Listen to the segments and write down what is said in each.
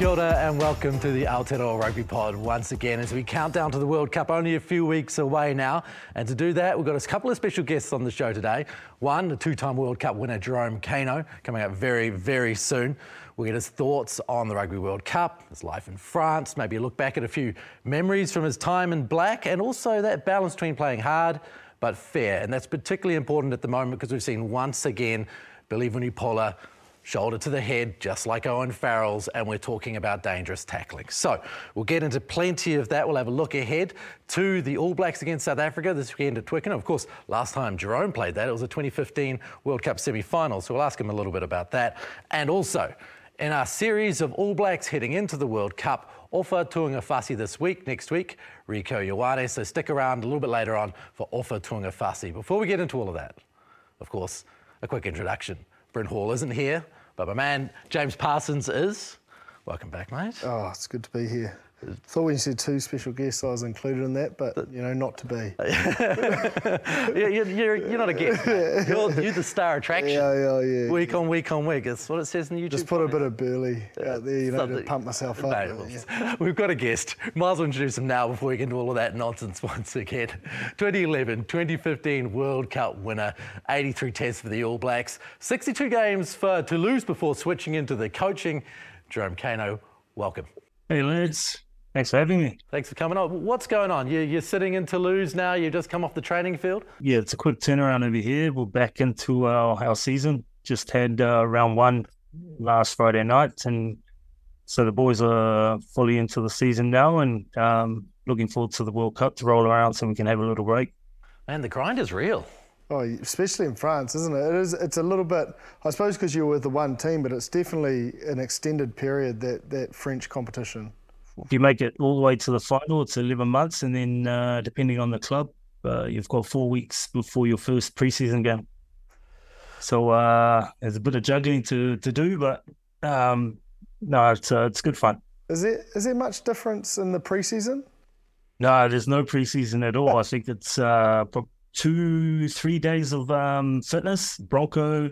Kia ora and welcome to the Aotearoa Rugby Pod once again as we count down to the World Cup, only a few weeks away now. And to do that, we've got a couple of special guests on the show today. One, the two-time World Cup winner Jerome Kaino, coming up very, very soon. We'll get his thoughts on the Rugby World Cup, his life in France, maybe a look back at a few memories from his time in black, and also that balance between playing hard but fair. And that's particularly important at the moment because we've seen once again Billy Vunipola shoulder to the head, just like Owen Farrell's, and we're talking about dangerous tackling. So we'll get into plenty of that. We'll have a look ahead to the All Blacks against South Africa this weekend at Twickenham. Of course, last time Jerome played that, it was a 2015 World Cup semi-final, so we'll ask him a little bit about that. And also, in our series of All Blacks heading into the World Cup, Ofa Tu'ungafasi this week, next week, Rieko Ioane. So stick around a little bit later on for Ofa Tu'ungafasi. Before we get into all of that, of course, a quick introduction. Brent Hall isn't here, but my man James Parsons is. Welcome back, mate. Oh, it's good to be here. Thought when you said two special guests, I was included in that, but you know, not to be. you're, you're, you're not a guest. mate. You're, you're the star attraction. Yeah, yeah, yeah. Week on week on week. That's what it says in the YouTube. Just put a bit of burley out there, you know, to pump myself up. Mate, yeah. We've got a guest. Might as well introduce him now before we get into all of that nonsense once again. 2011, 2015 World Cup winner, 83 tests for the All Blacks, 62 games for Toulouse before switching into the coaching. Jerome Kaino, welcome. Hey lads, thanks for having me. Thanks for coming on. What's going on? You're, you're sitting in Toulouse now. You've just come off the training field. Yeah, it's a quick turnaround over here. We're back into our, our season. Just had uh, round one last Friday night, and so the boys are fully into the season now, and um, looking forward to the World Cup to roll around so we can have a little break. Man, the grind is real. Oh, especially in France, isn't it? It is. It's a little bit, I suppose, because you're with the one team, but it's definitely an extended period that that French competition. If you make it all the way to the final, it's 11 months, and then uh, depending on the club, uh, you've got four weeks before your first preseason game. So uh, there's a bit of juggling to, to do, but um, no, it's uh, it's good fun. Is there is there much difference in the preseason? No, there's no preseason at all. I think it's uh, two, three days of um, fitness, Bronco,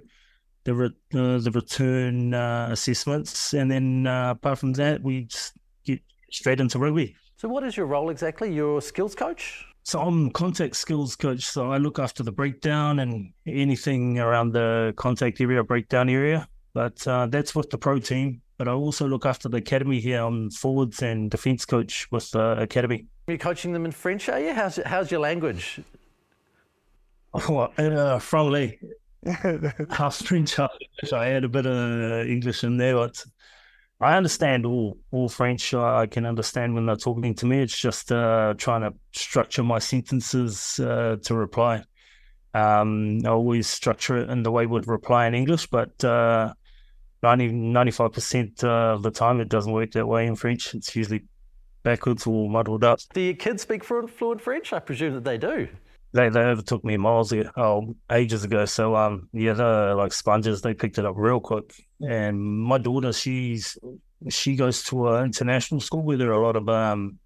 the re- uh, the return uh, assessments, and then uh, apart from that, we just get straight into rugby. So, what is your role exactly? You're skills coach? So I'm contact skills coach. So I look after the breakdown and anything around the contact area, breakdown area. But uh, that's with the pro team. But I also look after the academy here. I'm forwards and defence coach with the academy. You're coaching them in French, are you? How's, how's your language? Oh, uh, Franglais. half French, half English. I had a bit of English in there, but I understand all all French. I can understand when they're talking to me. It's just uh, trying to structure my sentences uh, to reply. Um, I always structure it in the way would reply in English, but uh, 90, 95% of the time it doesn't work that way in French. It's usually backwards or muddled up. Do your kids speak fluent French? I presume that they do. They they overtook me miles ago, oh, ages ago. So um, yeah, they're like sponges. They picked it up real quick. And my daughter, she's she goes to an international school where there are a lot of um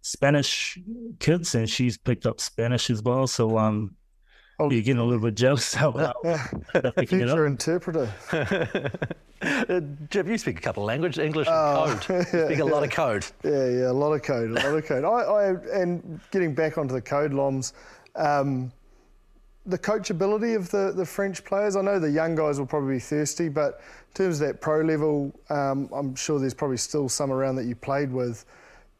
Spanish kids, and she's picked up Spanish as well. So um, You're getting a little bit jealous about future interpreter. uh, Jim, you speak a couple of languages, English and oh, code. You speak a lot of code. Yeah, yeah, a lot of code, a lot of code. I, I and getting back onto the code loms, um, the coachability of the, the French players. I know the young guys will probably be thirsty, but in terms of that pro level, um, I'm sure there's probably still some around that you played with,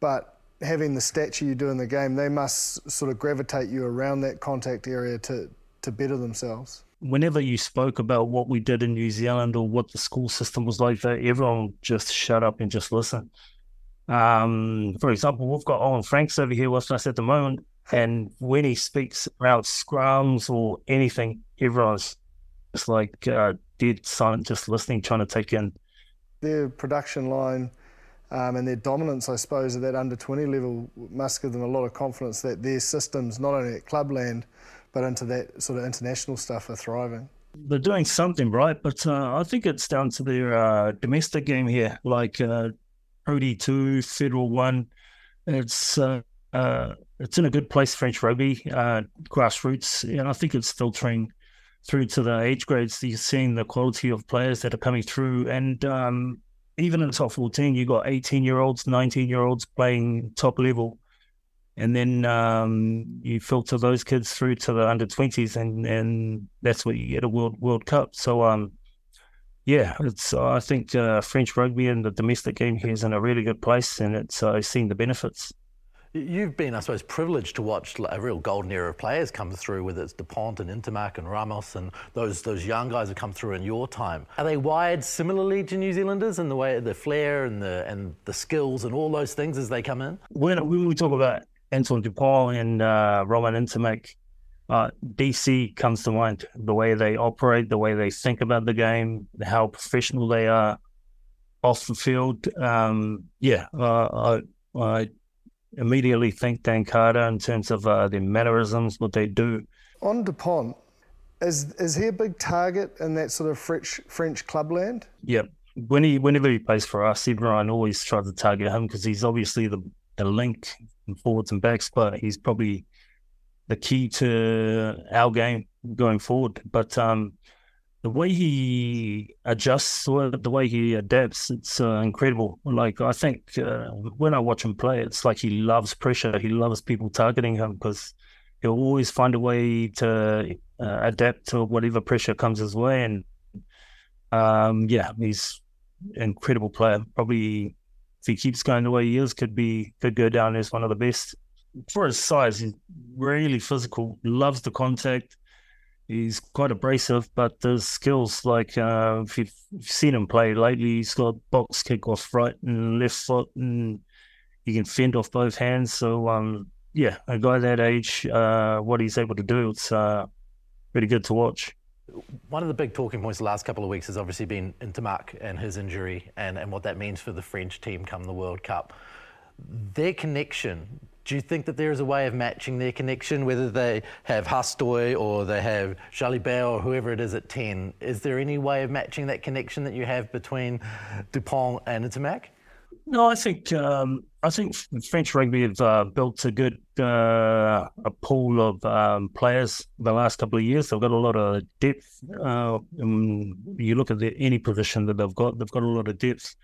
but having the stature you do in the game, they must sort of gravitate you around that contact area to, to better themselves. Whenever you spoke about what we did in New Zealand or what the school system was like there, everyone just shut up and just listen. Um, for example, we've got Owen Franks over here with us at the moment, and when he speaks about scrums or anything, everyone's just like uh, dead silent, just listening, trying to take in. Their production line um, and their dominance, I suppose, at that under 20 level must give them a lot of confidence that their systems, not only at clubland, but into that sort of international stuff, are thriving. They're doing something right, but uh, I think it's down to their uh, domestic game here, like uh, Pro D2, Federal 1. It's uh, uh, it's in a good place, French rugby, uh, grassroots, and I think it's filtering through to the age grades. You're seeing the quality of players that are coming through, and um, even in top 14, you've got 18 year olds, 19 year olds playing top level, and then um, you filter those kids through to the under 20s, and and that's what you get a World World Cup. So um, yeah, it's I think uh, French rugby and the domestic game here is in a really good place, and it's uh, seeing the benefits. You've been, I suppose, privileged to watch a real golden era of players come through, whether it's Dupont and Ntamack and Ramos and those those young guys have come through in your time. Are they wired similarly to New Zealanders in the way the flair and the and the skills and all those things as they come in? When, when we talk about Antoine Dupont and uh, Romain Ntamack, uh, DC comes to mind. The way they operate, the way they think about the game, how professional they are off the field. Um, yeah, uh, I, I immediately think Dan Carter in terms of uh, their mannerisms, what they do. On Dupont, is is he a big target in that sort of French French clubland? Yeah. When he whenever he plays for us, everyone always tries to target him because he's obviously the, the link in forwards and backs, but he's probably the key to our game going forward. But um, the way he adjusts the way he adapts, it's uh, incredible. Like I think uh, when I watch him play, it's like he loves pressure. He loves people targeting him because he'll always find a way to uh, adapt to whatever pressure comes his way. And um, yeah, he's an incredible player. Probably if he keeps going the way he is, could be could go down as one of the best. For his size, he's really physical. Loves the contact he's quite abrasive, but there's skills like uh, if, you've, seen him play lately, he's got box kick off right and left foot, and he can fend off both hands. So, um, yeah, a guy that age, uh, what he's able to do, it's uh, really good to watch. One of the big talking points the last couple of weeks has obviously been Ntamack and his injury and, and what that means for the French team come the World Cup. Their connection do you think that there is a way of matching their connection, whether they have Hastoy or they have Jalibert or whoever it is at 10? Is there any way of matching that connection that you have between Dupont and Ntamack? No, I think um, I think French rugby have uh, built a good uh, a pool of um, players the last couple of years. They've got a lot of depth. Uh, you look at the, any position that they've got, they've got a lot of depth.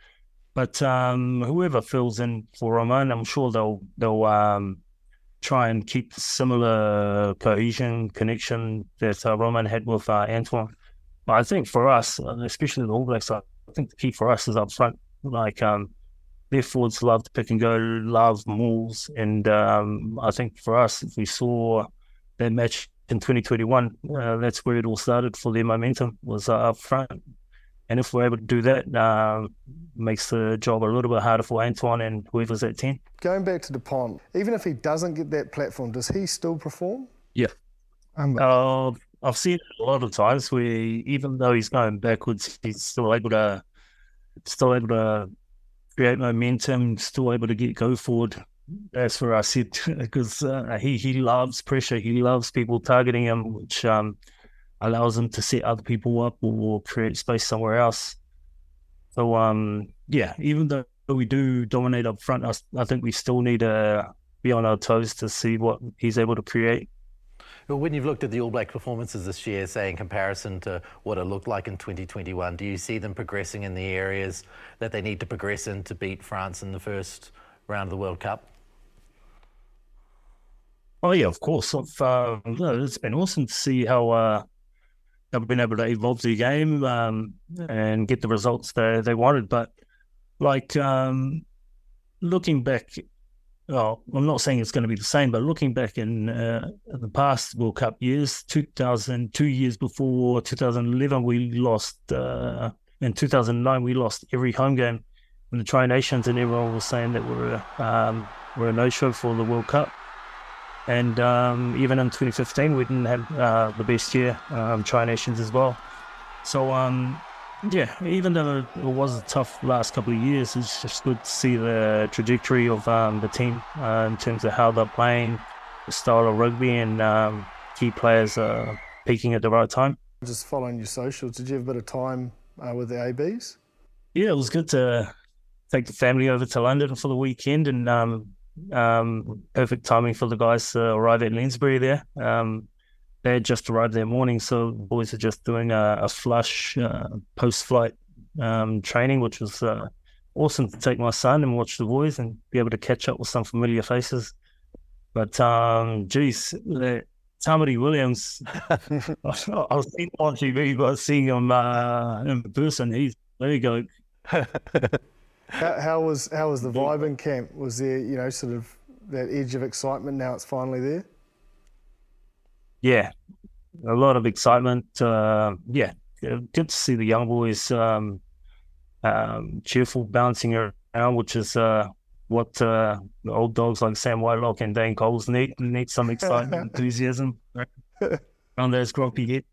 But um, whoever fills in for Romain, I'm sure they'll they'll um, try and keep similar cohesion, connection that uh, Romain had with uh, Antoine. But I think for us, uh, especially the All Blacks, I think the key for us is up front. Like um, their forwards love to pick and go, love mauls, and um, I think for us, if we saw that match in 2021, uh, that's where it all started for their momentum was uh, up front. And if we're able to do that, uh, makes the job a little bit harder for Antoine and whoever's at 10. Going back to Dupont, even if he doesn't get that platform, does he still perform? Yeah. Um, uh, I've seen it a lot of times where even though he's going backwards, he's still able to still able to create momentum, still able to get go forward. That's where I said because uh, he he loves pressure. He loves people targeting him, which um, allows them to set other people up or create space somewhere else. So um, yeah, even though we do dominate up front, I, I think we still need to be on our toes to see what he's able to create. But when you've looked at the All Black performances this year, say in comparison to what it looked like in 2021, do you see them progressing in the areas that they need to progress in to beat France in the first round of the World Cup? Oh yeah, of course. Uh, it's been awesome to see how uh, they've been able to evolve the game um, and get the results they they wanted. But like um, looking back, well, I'm not saying it's going to be the same, but looking back in, uh, the past World Cup years, 2000, two years before 2011, we lost. Uh, in 2009, we lost every home game in the Tri Nations, and everyone was saying that we're um, we're a no show for the World Cup. And um, even in 2015, we didn't have uh, the best year, um, Tri Nations as well. So, um, yeah, even though it was a tough last couple of years, it's just good to see the trajectory of um, the team uh, in terms of how they're playing, the style of rugby, and um, key players uh, peaking at the right time. Just following your socials, did you have a bit of time uh, with the ABs? Yeah, it was good to take the family over to London for the weekend and um, um, perfect timing for the guys to arrive at Lensbury there. Um, they had just arrived there morning, so the boys are just doing a, a flush uh, post-flight um, training, which was uh, awesome to take my son and watch the boys and be able to catch up with some familiar faces. But um, geez, Tamaiti Williams, I was seeing on TV, but seeing him uh, in person, he's there you go. How, how, was how was the vibe in camp? Was there you know sort of that edge of excitement? Now it's finally there. Yeah, a lot of excitement. Uh, yeah, good to see the young boys um, um, cheerful, bouncing around, which is uh, what uh, the old dogs like Sam Whitelock and Dane Coles need. Need some excitement, enthusiasm on those grumpy head.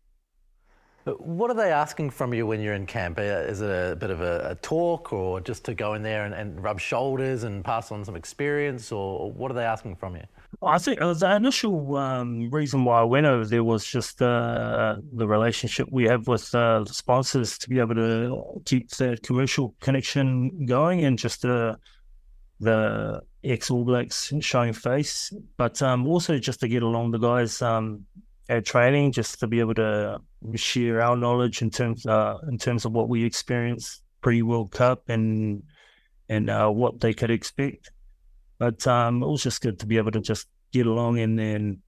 What are they asking from you when you're in camp? Uh, is it a bit of a, a talk or just to go in there and, and, rub shoulders and pass on some experience, or what are they asking from you? I think uh, the initial um, reason why I went over there was just uh, the relationship we have with uh, the sponsors to be able to keep that commercial connection going and just uh, the ex All Blacks showing face, but um, also just to get along the guys um, at training, just to be able to share our knowledge in terms uh, in terms of what we experienced pre World Cup and and uh, what they could expect. But um, it was just good to be able to just get along and then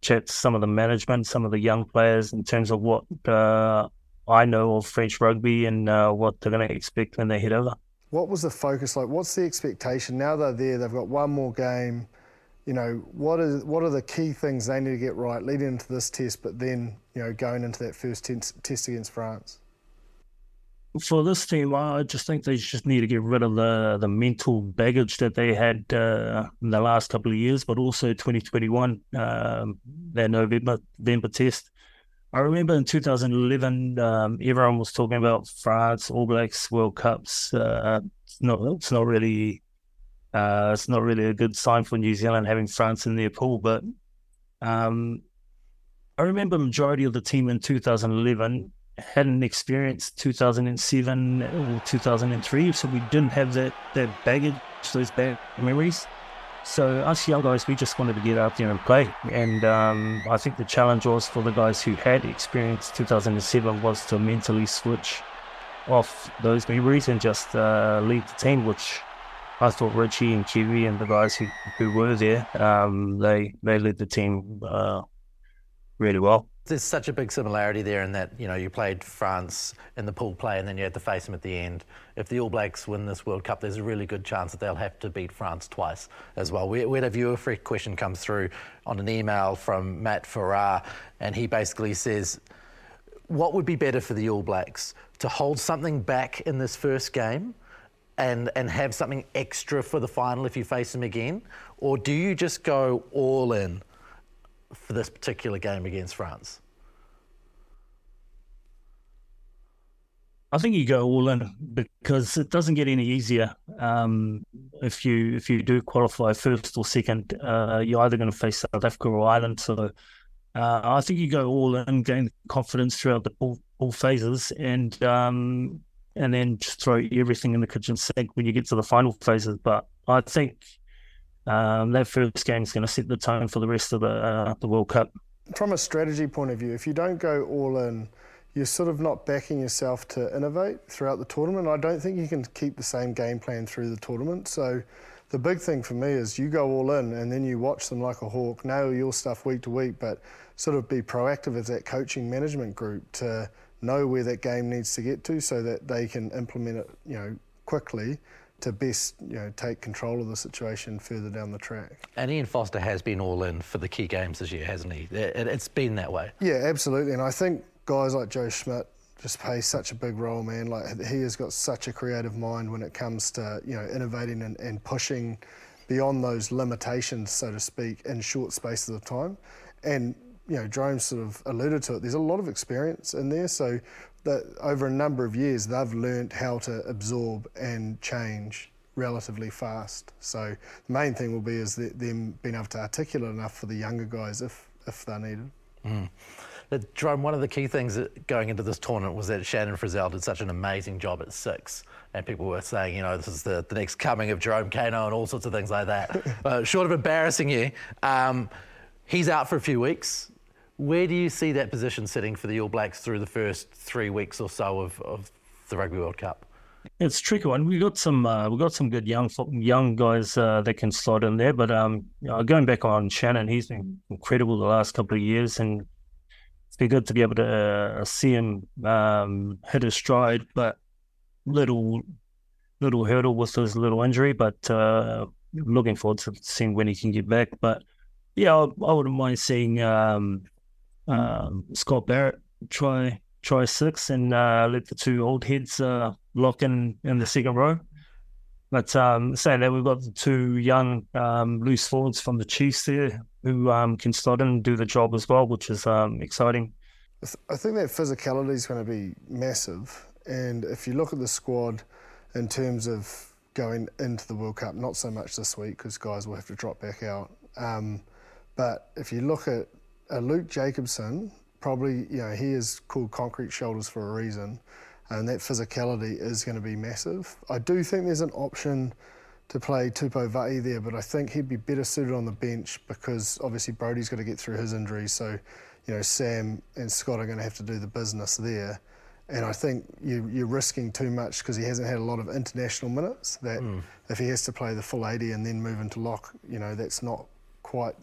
chat to some of the management, some of the young players in terms of what uh, I know of French rugby and uh, what they're going to expect when they head over. What was the focus like? What's the expectation now? They're there. They've got one more game you know, what is what are the key things they need to get right leading into this test, but then you know going into that first test against France? For this team, I just think they just need to get rid of the the mental baggage that they had uh, in the last couple of years, but also 2021, um, that November November test. I remember in 2011, um, everyone was talking about France, All Blacks, World Cups. Uh, it's not it's not really uh, it's not really a good sign for New Zealand having France in their pool, but um, I remember majority of the team in 2011 hadn't experienced 2007 or 2003, so we didn't have that that baggage, those bad memories. So us young guys, we just wanted to get out there and play. And um, I think the challenge was for the guys who had experienced 2007 was to mentally switch off those memories and just uh, lead the team, which I thought Richie and Kiwi and the guys who, who were there, um, they they led the team uh, really well. There's such a big similarity there in that you know you played France in the pool play and then you had to face them at the end. If the All Blacks win this World Cup, there's a really good chance that they'll have to beat France twice as well. We, we had a viewer question come through on an email from Matt Farrar, and he basically says, "What would be better for the All Blacks to hold something back in this first game?" And and have something extra for the final if you face them again, or do you just go all in for this particular game against France? I think you go all in because it doesn't get any easier. Um, if you if you do qualify first or second, uh, you're either going to face South Africa or Ireland. So uh, I think you go all in, gain confidence throughout the all, all phases, and um, and then just throw everything in the kitchen sink when you get to the final phases. But I think um, that first game is going to set the tone for the rest of the uh, the World Cup. from a strategy point of view, if you don't go all in, you're sort of not backing yourself to innovate throughout the tournament. I don't think you can keep the same game plan through the tournament. So the big thing for me is you go all in and then you watch them like a hawk, nail your stuff week to week, but sort of be proactive as that coaching management group to know where that game needs to get to so that they can implement it, you know, quickly to best you know take control of the situation further down the track. And Ian Foster has been all in for the key games this year, hasn't he? It's been that way. Yeah, absolutely. And I think guys like Joe Schmidt just play such a big role, man. Like he has got such a creative mind when it comes to you know innovating and, and pushing beyond those limitations, so to speak, in short spaces of time. And you know, Jerome sort of alluded to it. There's a lot of experience in there, so that over a number of years they've learned how to absorb and change relatively fast. So the main thing will be is them being able to articulate enough for the younger guys if if they're needed. Mm. Jerome, one of the key things going into this tournament was that Shannon Frizzell did such an amazing job at six. And people were saying, you know, this is the, the next coming of Jerome Kaino and all sorts of things like that. uh, short of embarrassing you, um, he's out for a few weeks. Where do you see that position sitting for the All Blacks through the first three weeks or so of, of the Rugby World Cup? It's a tricky one. We got some uh, we got some good young young guys uh, that can slot in there. But um, you know, going back on Shannon, he's been incredible the last couple of years, and it's been good to be able to uh, see him um, hit his stride. But little little hurdle with his little injury, but uh, looking forward to seeing when he can get back. But yeah, I, I wouldn't mind seeing um, um, Scott Barrett try try six and uh, let the two old heads uh, lock in in the second row. But um, saying that, we've got the two young um, loose forwards from the Chiefs there who um, can start in and do the job as well, which is um, exciting. I think that physicality is going to be massive. And if you look at the squad in terms of going into the World Cup, not so much this week because guys will have to drop back out. Um, but if you look at uh, Luke Jacobson, probably, you know, he is called concrete shoulders for a reason, and that physicality is going to be massive. I do think there's an option to play Tupou Vaa'i there, but I think he'd be better suited on the bench because obviously Brodie's got to get through his injury, so, you know, Sam and Scott are going to have to do the business there. And I think you, are risking too much because he hasn't had a lot of international minutes. That mm. if he has to play the full 80 and then move into lock, you know, that's not quite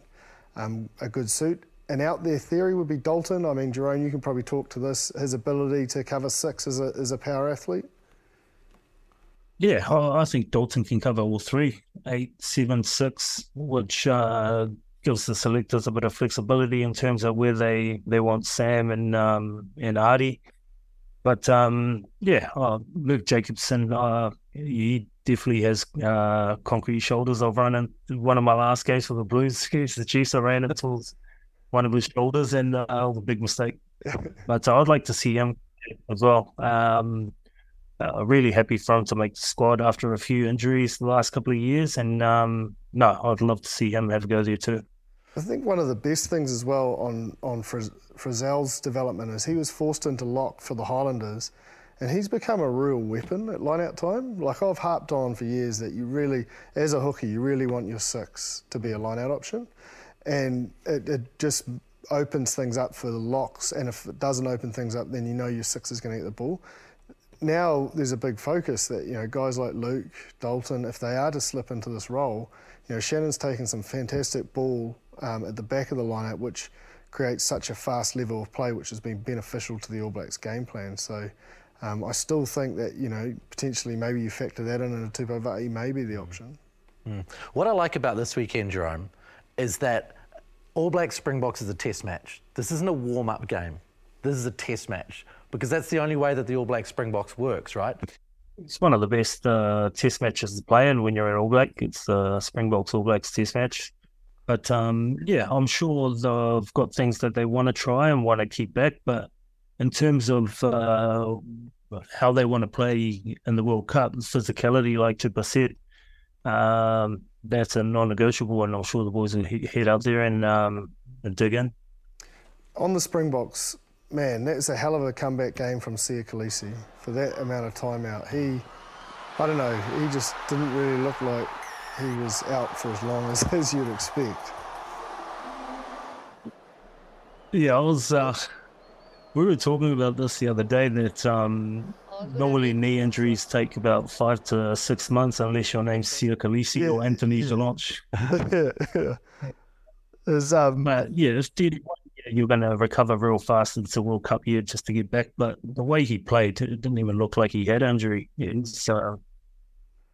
um, a good suit an out there theory would be Dalton. I mean, Jerome, you can probably talk to this. His ability to cover six as a, as a power athlete. Yeah, I think Dalton can cover all three eight, seven, six, which uh, gives the selectors a bit of flexibility in terms of where they, they want Sam and um, and Ardie. But um, yeah, uh, Luke Jacobson, uh, he definitely has uh, concrete shoulders. I've run in one of my last games for the Blues games, the Chiefs. I ran into one of his shoulders, and uh, that was a big mistake. but uh, I'd like to see him as well. Um, uh, really happy for him to make the squad after a few injuries the last couple of years, and um, no, I'd love to see him have a go there too. I think one of the best things as well on on Frizzell's development is he was forced into lock for the Highlanders, and he's become a real weapon at line-out time. Like I've harped on for years that you really, as a hooker, you really want your six to be a line-out option and it, it just opens things up for the locks. And if it doesn't open things up, then you know your six is going to get the ball. Now there's a big focus that you know guys like Luke Dalton, if they are to slip into this role, you know Shannon's taken some fantastic ball um, at the back of the lineup, which creates such a fast level of play, which has been beneficial to the All Blacks game plan. So. Um, I still think that you know potentially maybe you factor that in and a Tupou may be the option. Mm. What I like about this weekend, Jerome, is that All Blacks Springboks is a test match. This isn't a warm up game. This is a test match because that's the only way that the All Blacks Springboks works, right? It's one of the best uh, test matches to play in when you're in All Black. It's the Springboks All Blacks test match. But um, yeah, I'm sure they've got things that they want to try and want to keep back. But in terms of uh, how they want to play in the World Cup, physicality, like to Bassett, um, that's a non-negotiable, and I'm sure the boys will head out there and, um, and dig in. On the Springboks, man, that's a hell of a comeback game from Siya Kolisi for that amount of time out. He, I don't know, he just didn't really look like he was out for as long as, as you'd expect. Yeah, I was. Uh, we were talking about this the other day that um, normally knee injuries take about five to six months unless your name's Siya Kolisi Yeah, or Anthony yeah. Zalonch. yeah. There's, um, But yeah, it's dude, you're going to recover real fast. It's a World Cup year just to get back. But the way he played, it didn't even look like he had injury. It's uh,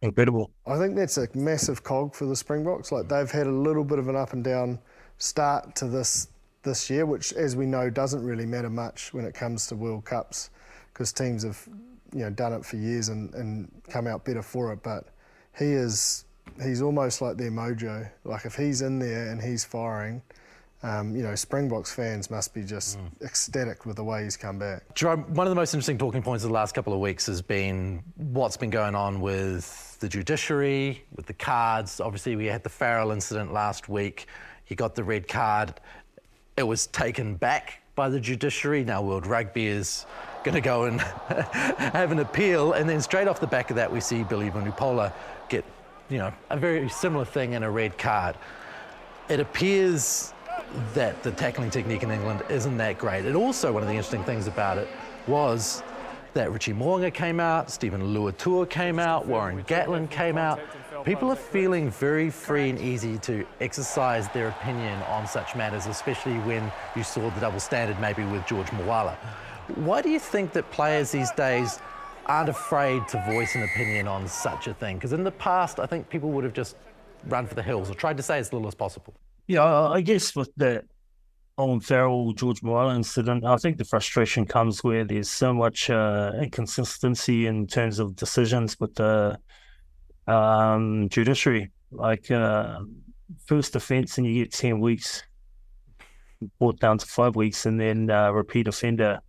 incredible. I think that's a massive cog for the Springboks. Like they've had a little bit of an up and down start to this this year, which, as we know, doesn't really matter much when it comes to World Cups, because teams have you know done it for years and, and come out better for it. But he is he's almost like their mojo. Like if he's in there and he's firing. Um, you know, Springboks fans must be just ecstatic with the way he's come back. Jerome, one of the most interesting talking points of the last couple of weeks has been what's been going on with the judiciary, with the cards. Obviously, we had the Farrell incident last week. He got the red card. It was taken back by the judiciary. Now, World Rugby is going to go and have an appeal. And then straight off the back of that, we see Billy Vunipola get, you know, a very similar thing in a red card. It appears that the tackling technique in England isn't that great. It also, one of the interesting things about it was that Richie Mo'unga came out, Steven Luatua came out, Warren Gatland came out. People are feeling very free and easy to exercise their opinion on such matters, especially when you saw the double standard maybe with George Moala. Why do you think that players these days aren't afraid to voice an opinion on such a thing? Because in the past, I think people would have just run for the hills or tried to say as little as possible. Yeah, I guess with the Owen Farrell, George Moala incident, I think the frustration comes where there's so much uh, inconsistency in terms of decisions with the um, judiciary. Like uh, first offence and you get 10 weeks, brought down to five weeks, and then uh, repeat offender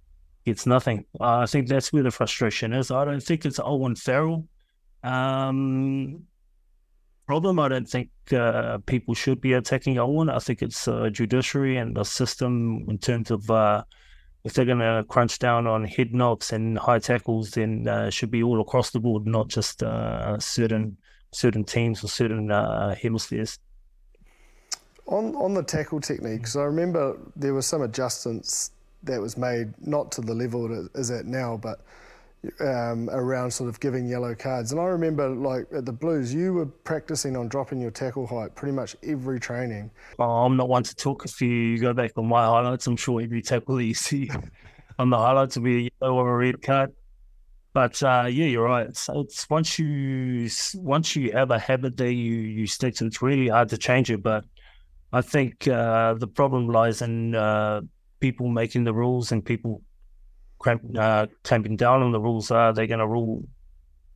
gets nothing. Uh, I think that's where the frustration is. I don't think it's Owen Farrell. Um, problem. I don't think uh, people should be attacking Owen. I think it's uh, judiciary and the system in terms of uh, if they're going to crunch down on head knocks and high tackles, then uh, should be all across the board, not just uh, certain certain teams or certain uh, hemispheres. On on the tackle techniques, I remember there were some adjustments that was made, not to the level it is at now, but um, around sort of giving yellow cards. And I remember, like at the Blues, you were practicing on dropping your tackle height pretty much every training. Oh, I'm not one to talk. If you go back on my highlights, I'm sure every tackle that you see on the highlights will be a yellow or a red card. But uh, yeah, you're right. It's, it's once you once you have a habit that you you stick to, it's really hard to change it. But I think uh, the problem lies in uh, people making the rules and people cramp, uh, clamping down on the rules. Are they going to rule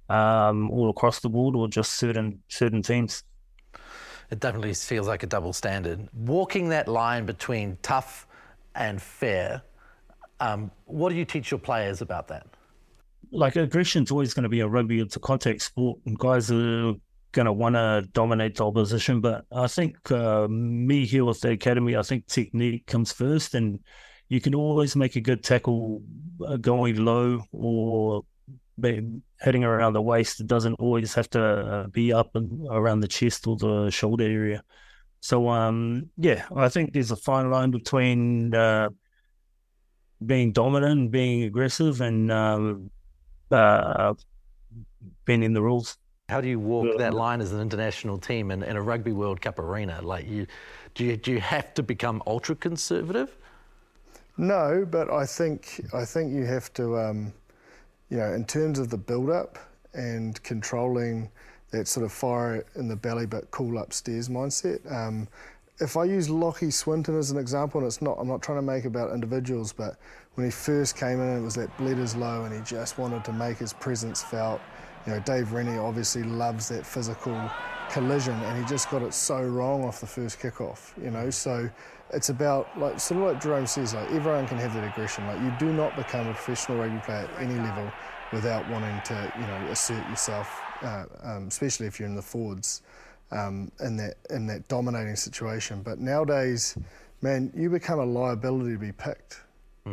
um, all across the board or just certain certain teams? It definitely feels like a double standard. Walking that line between tough and fair, um, what do you teach your players about that? like aggression's always going to be a rugby. It's a contact sport, and guys are going to want to dominate the opposition. But I think uh, me here with the academy, I think technique comes first, and you can always make a good tackle uh, going low or hitting around the waist. It doesn't always have to uh, be up and around the chest or the shoulder area. So um, yeah, I think there's a fine line between uh, being dominant being aggressive and um, uh, bending the rules. How do you walk that line as an international team in, in a Rugby World Cup arena? Like, you do, you do you have to become ultra conservative? No, but I think I think you have to, um, you know, in terms of the build-up and controlling that sort of fire in the belly but cool upstairs mindset. Um, if I use Lockie Swinton as an example, and it's not, I'm not trying to make about individuals, but when he first came in, it was that Bleeders low, and he just wanted to make his presence felt. You know, Dave Rennie obviously loves that physical collision, and he just got it so wrong off the first kickoff. You know, so it's about like sort of like Jerome says, like everyone can have that aggression. Like you do not become a professional rugby player at any level without wanting to, you know, assert yourself, uh, um, especially if you're in the forwards um, in that in that dominating situation. But nowadays, man, you become a liability to be picked,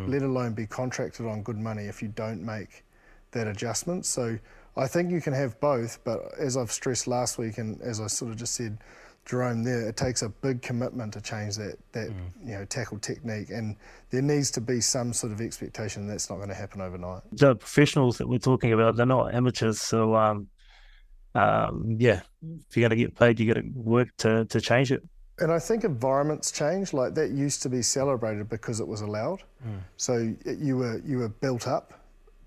let alone be contracted on good money if you don't make that adjustment. So I think you can have both, but as I've stressed last week, and as I sort of just said Jerome, there, it takes a big commitment to change that that mm. you know tackle technique, and there needs to be some sort of expectation that's not going to happen overnight. The professionals that we're talking about, they're not amateurs, so um, um, yeah, if you're going to get paid, you got to work to to change it. And I think environments change. Like that used to be celebrated because it was allowed, mm. so you were you were built up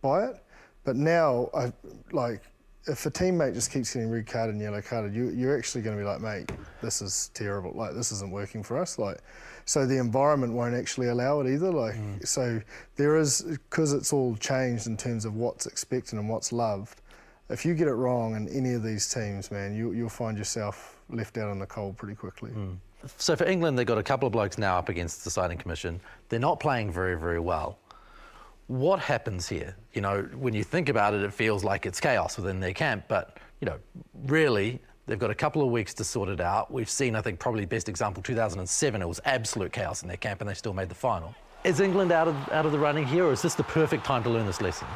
by it. But now, I like if a teammate just keeps getting red carded and yellow carded, you, you're actually going to be like, mate, this is terrible. Like, this isn't working for us. Like, so the environment won't actually allow it either. Like, mm. so there is because it's all changed in terms of what's expected and what's loved. If you get it wrong in any of these teams, man, you, you'll find yourself left out in the cold pretty quickly. Mm. So for England, they've got a couple of blokes now up against the citing commission. They're not playing very, very well what happens here? You know, when you think about it, it feels like it's chaos within their camp, but, you know, really, they've got a couple of weeks to sort it out. We've seen, I think, probably best example 2007, it was absolute chaos in their camp and they still made the final. Is England out of, out of the running here, or is this the perfect time to learn this lesson?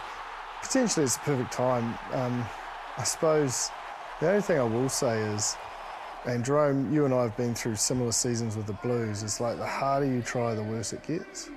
Potentially, it's the perfect time. Um, I suppose the only thing I will say is, and Jerome, you and I have been through similar seasons with the Blues. It's like the harder you try, the worse it gets.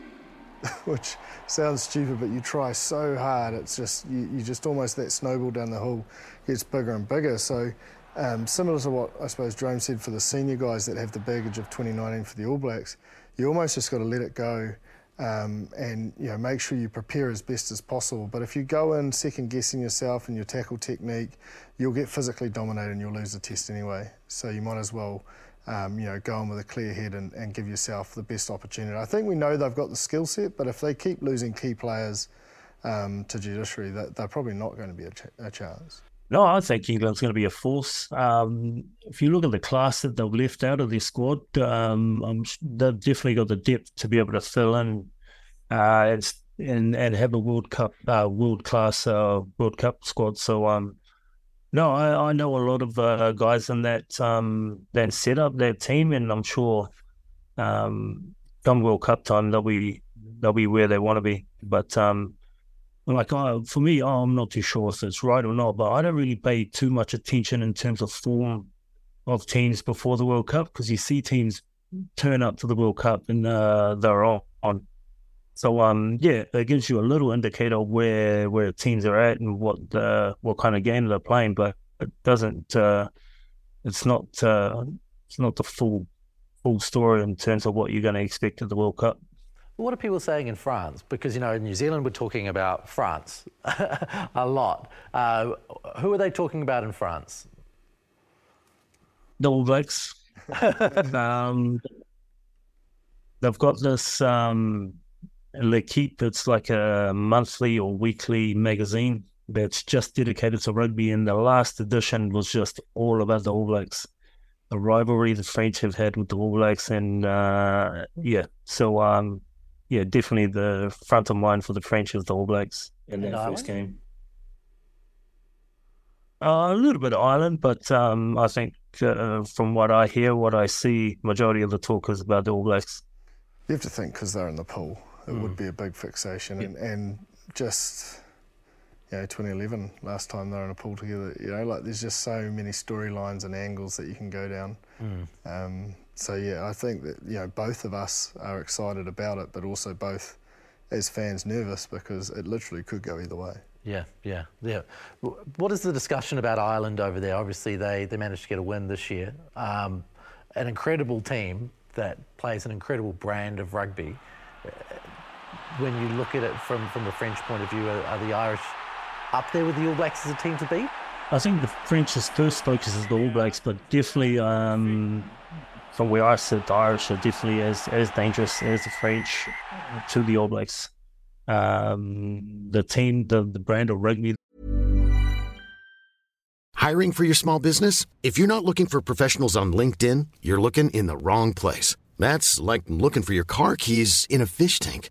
which sounds stupid, but you try so hard, it's just you, you just almost that snowball down the hill gets bigger and bigger. So um, similar to what I suppose Jerome said for the senior guys that have the baggage of 2019 for the All Blacks, you almost just got to let it go. Um, and you know make sure you prepare as best as possible. But if you go in second guessing yourself and your tackle technique, you'll get physically dominated and you'll lose the test anyway. So you might as well um, you know, go on with a clear head and, and, give yourself the best opportunity. I think we know they've got the skill set, but if they keep losing key players um, to judiciary, that they're probably not going to be a, ch- a, chance. No, I think England's going to be a force. Um, if you look at the class that they've left out of their squad, um, they've definitely got the depth to be able to fill in uh, and and have a World Cup, uh, world class uh, World Cup squad. So um, no, I, I know a lot of uh, guys in that um, that set up that team, and I'm sure um, come World Cup time they'll be they'll be where they want to be. But um, like uh, for me, oh, I'm not too sure if it's right or not, but I don't really pay too much attention in terms of form of teams before the World Cup because you see teams turn up to the World Cup and uh, they're on. So um yeah, it gives you a little indicator of where where teams are at and what uh, what kind of game they're playing, but it doesn't. Uh, it's not. Uh, it's not the full full story in terms of what you're going to expect at the World Cup. What are people saying in France? Because you know, in New Zealand, we're talking about France a lot. Uh, who are they talking about in France? The All Blacks. um, they've got this um, L'Equipe, it's like a monthly or weekly magazine that's just dedicated to rugby. And the last edition was just all about the All Blacks, the rivalry the French have had with the All Blacks. And uh, yeah, so um, yeah, definitely the front of mind for the French is the All Blacks in that first game. Uh, a little bit of Ireland, but um, I think uh, from what I hear, what I see, majority of the talk is about the All Blacks. You have to think because they're in the pool it mm. would be a big fixation. Yep. And, and just, you know, 2011, last time they were in a pool together, you know, like there's just so many storylines and angles that you can go down. Mm. Um, so, yeah, I think that, you know, both of us are excited about it, but also both as fans nervous because it literally could go either way. Yeah, yeah, yeah. What is the discussion about Ireland over there? Obviously, they, they managed to get a win this year. Um, an incredible team that plays an incredible brand of rugby when you look at it from, from the French point of view, are, are, the Irish up there with the All Blacks as a team to beat? I think the French's first focus is the All Blacks, but definitely um, from where I sit, the Irish are definitely as, as dangerous as the French to the All Blacks. Um, the team, the, the brand of rugby. Hiring for your small business? If you're not looking for professionals on LinkedIn, you're looking in the wrong place. That's like looking for your car keys in a fish tank.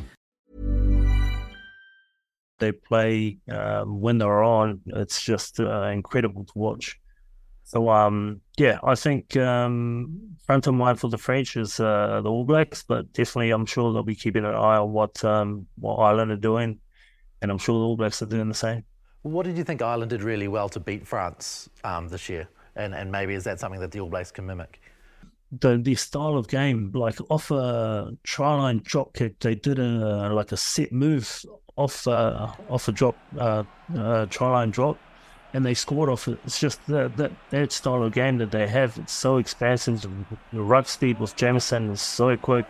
They play um, when they're on. It's just uh, incredible to watch. So, um, yeah, I think um, front of mind for the French is uh, the All Blacks, but definitely I'm sure they'll be keeping an eye on what um, what Ireland are doing, and I'm sure the All Blacks are doing the same. What did you think Ireland did really well to beat France um, this year? And, and maybe is that something that the All Blacks can mimic? The the style of game, like off a try line drop kick, they did a like a set move off uh, off a drop uh, uh, try line drop, and they scored off it. It's just that that that style of game that they have. It's so expansive. The ruck speed with Jamison is so quick.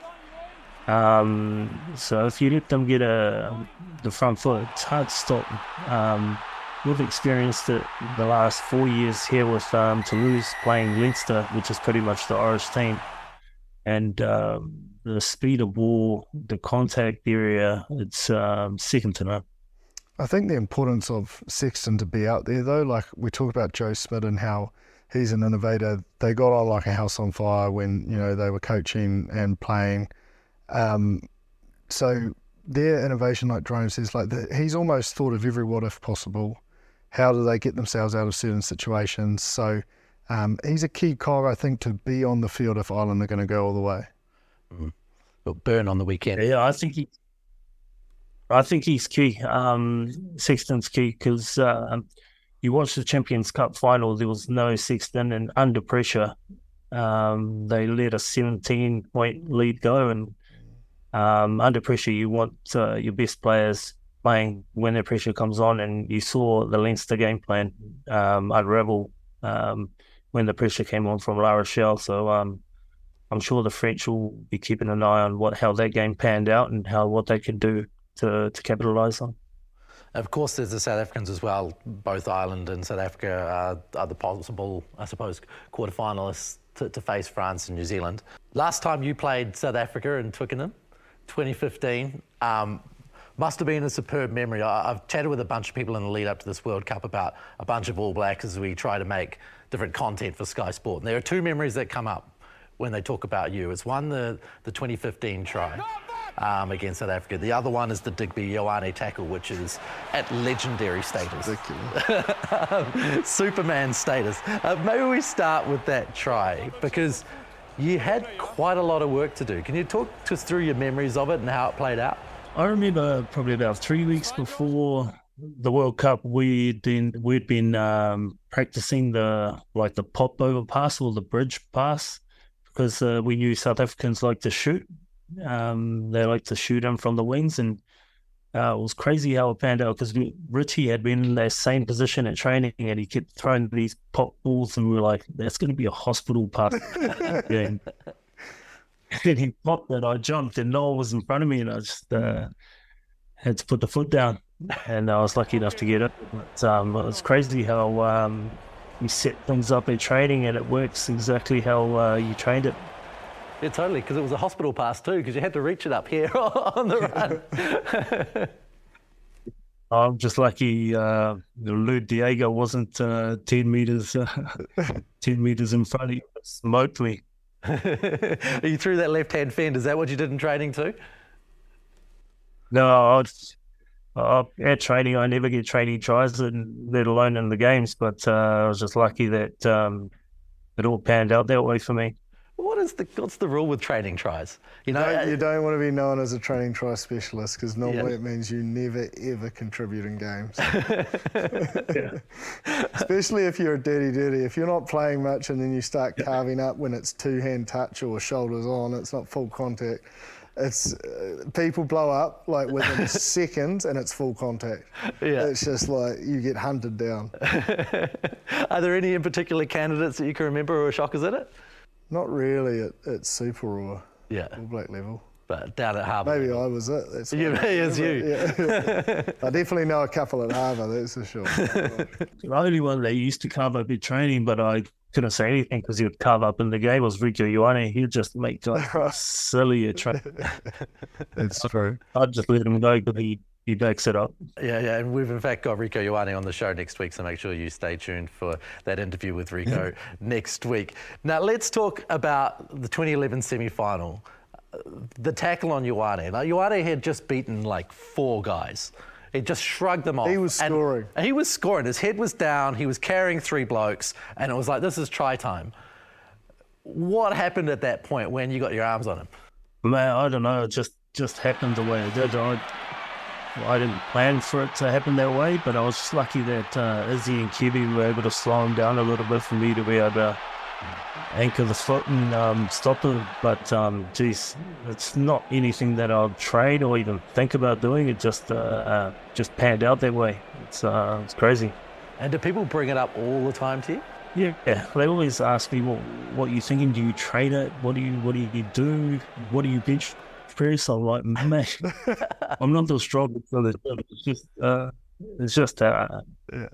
Um, so if you let them get a the front foot, it's hard to stop. Um, we've experienced it the last four years here with um, Toulouse playing Leinster, which is pretty much the Irish team, and um, the speed of ball, the contact area, it's um, second to none. I think the importance of Sexton to be out there, though, like we talk about Joe Schmidt and how he's an innovator. They got on like a house on fire when you know they were coaching and playing. Um, so their innovation, like Jerome says, like the, he's almost thought of every what if possible. How do they get themselves out of certain situations? So um, he's a key cog, I think, to be on the field if Ireland are going to go all the way. Mm. But Burn on the weekend. Yeah, I think he. I think he's key. Um, Sexton's key because uh, you watch the Champions Cup final. There was no Sexton, and under pressure, um, they let a 17 point lead go. And um, under pressure, you want uh, your best players playing when the pressure comes on. And you saw the Leinster game plan um, unravel um, when the pressure came on from La Rochelle. So um, I'm sure the French will be keeping an eye on what how that game panned out and how what they can do to to capitalise on. Of course, there's the South Africans as well. Both Ireland and South Africa are, are the possible, I suppose, quarterfinalists to, to, face France and New Zealand. Last time you played South Africa in Twickenham, 2015, um, must have been a superb memory. I, have chatted with a bunch of people in the lead up to this World Cup about a bunch of All Blacks as we try to make different content for Sky Sport. And there are two memories that come up when they talk about you. It's one, the, the 2015 try um, against South Africa. The other one is the Digby Ioane tackle, which is at legendary status. um, Superman status. Uh, maybe we start with that try because you had quite a lot of work to do. Can you talk to us through your memories of it and how it played out? I remember probably about three weeks before the World Cup, we'd been we'd been um, practicing the like the pop over pass or the bridge pass because uh, we knew South Africans like to shoot. Um, they like to shoot them from the wings, and uh, it was crazy how it panned out because Richie had been in that same position at training, and he kept throwing these pop balls, and we were like, "That's going to be a hospital pass." and he popped it. I jumped, and Noel was in front of me, and I just uh, had to put the foot down, and I was lucky enough to get it. But um, it was crazy how um, you set things up in training and it works exactly how uh, you trained it. Yeah, totally, because it was a hospital pass too, because you had to reach it up here on the run. I'm just lucky uh, Lou Diego wasn't uh, 10 meters, uh, 10 meters in front of you, smoked me. you threw that left hand fend. Is that what you did in training too? No, I'd, uh, at training, I never get training tries, and let alone in the games. But uh, I was just lucky that um, it all panned out that way for me. What is the what's the rule with training tries? You know, don't, you don't want to be known as a training try specialist because normally yeah. it means you never ever contribute in games. Especially if you're a dirty dirty. If you're not playing much and then you start carving up when it's two hand touch or shoulders on, it's not full contact it's uh, people blow up like within seconds and it's full contact. Yeah. It's just like you get hunted down. Are there any in particular candidates that you can remember who were shockers at it? Not really at, at Super or yeah. All Black level. but down at Harbour. Maybe I was it. That's You, what- it's you. Yeah. I definitely know a couple at Harbour, that's for sure. The only one that used to carve up in training, but I couldn't say anything because he would carve up in the game was Rieko Ioane. He'd just make like silly a tra- It's true. I'd just let him go because he, he backs it up. Yeah, yeah, and we've in fact got Rieko Ioane on the show next week, so make sure you stay tuned for that interview with Rieko next week. Now let's talk about the 2011 semi-final. Uh, The tackle on Ioane. Now Ioane had just beaten like four guys. He just shrugged them off. He was scoring. and he was scoring. His head was down. He was carrying three blokes, and it was like this is try time. What happened at that point when you got your arms on him? Man, I don't know. It just just happened the way it did. I, I didn't plan for it to happen that way, but I was just lucky that uh, Izzy and Kiwi were able to slow him down a little bit for me to be able to anchor the foot and um, stop him. But um, geez, it's not anything that I'll trade or even think about doing. It just uh, uh, just panned out that way. It's uh, it's crazy. And do people bring it up all the time to you? Yeah, yeah. They always ask me what what you thinking. Do you trade it? What do you what do you do? What do you bench press? I'm like, man, I'm not the strongest for the gym. It's just uh, it's just uh,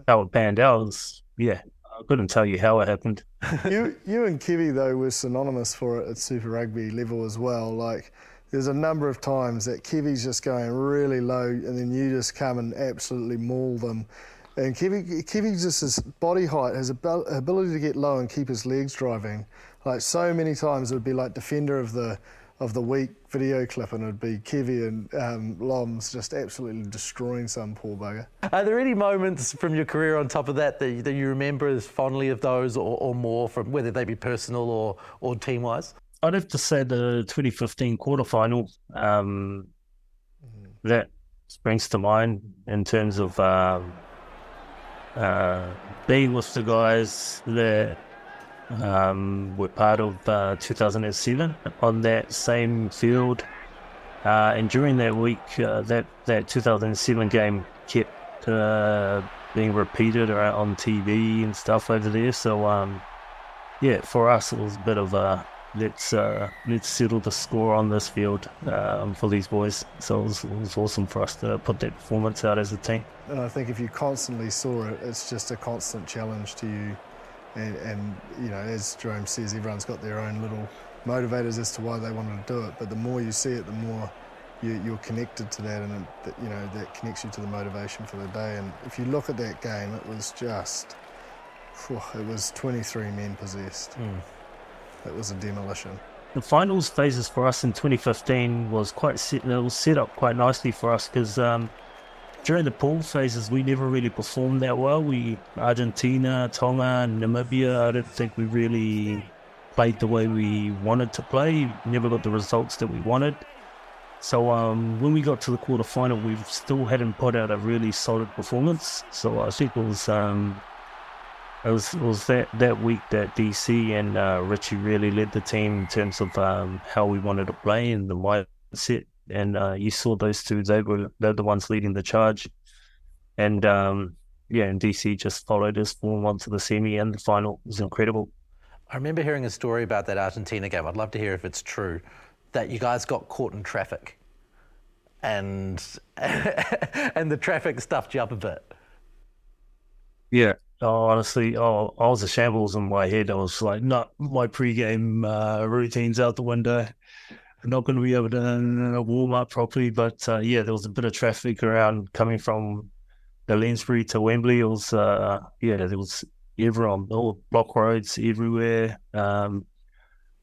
how it panned out. It's, yeah, I couldn't tell you how it happened. you, you and Kiwi though were synonymous for it at Super Rugby level as well. Like there's a number of times that Kiwi's just going really low, and then you just come and absolutely maul them. And Kiwi, Kiwi just his body height, his abil- ability to get low and keep his legs driving. Like so many times, it would be like defender of the of the week video clip, and it would be Kiwi and um, Loms just absolutely destroying some poor bugger. Are there any moments from your career on top of that that you, that you remember as fondly of those or, or more, from whether they be personal or, or team wise? I'd have to say the 2015 quarterfinal. Um, That springs to mind in terms of um, uh, being with the guys that um, were part of uh, 2007 on that same field. Uh, and during that week, uh, that, that 2007 game kept uh, being repeated on TV and stuff over there. So, um, yeah, for us, it was a bit of a let's uh, let's settle the score on this field um, for these boys. So it was, it was awesome for us to put that performance out as a team. And I think if you constantly saw it, it's just a constant challenge to you. And, and you know, as Jerome says, everyone's got their own little motivators as to why they wanted to do it. But the more you see it, the more you, you're connected to that, and it, that, you know that connects you to the motivation for the day. And if you look at that game, it was just, phew, it was 23 men possessed. It was a demolition. The finals phases for us in 2015 was quite set, it was set up quite nicely for us because um, during the pool phases we never really performed that well. We Argentina, Tonga, Namibia. I don't think we really played the way we wanted to play. Never got the results that we wanted. So um, when we got to the quarter final, we still hadn't put out a really solid performance. So I think it was um, it was it was that that week that DC and uh, Richie really led the team in terms of um, how we wanted to play and the mindset. And uh, you saw those two; they were they're the ones leading the charge. And um, yeah, and DC just followed us form onto the semi and the final. It was incredible. I remember hearing a story about that Argentina game. I'd love to hear if it's true that you guys got caught in traffic and and the traffic stuffed you up a bit. Yeah. Oh, honestly, oh, I was a shambles in my head. I was like, not my pre-game uh, routines out the window. Not going to be able to uh, warm up properly. But uh, yeah, there was a bit of traffic around coming from the Lensbury to Wembley. It was, uh, yeah, there was everyone, all block roads everywhere. Um,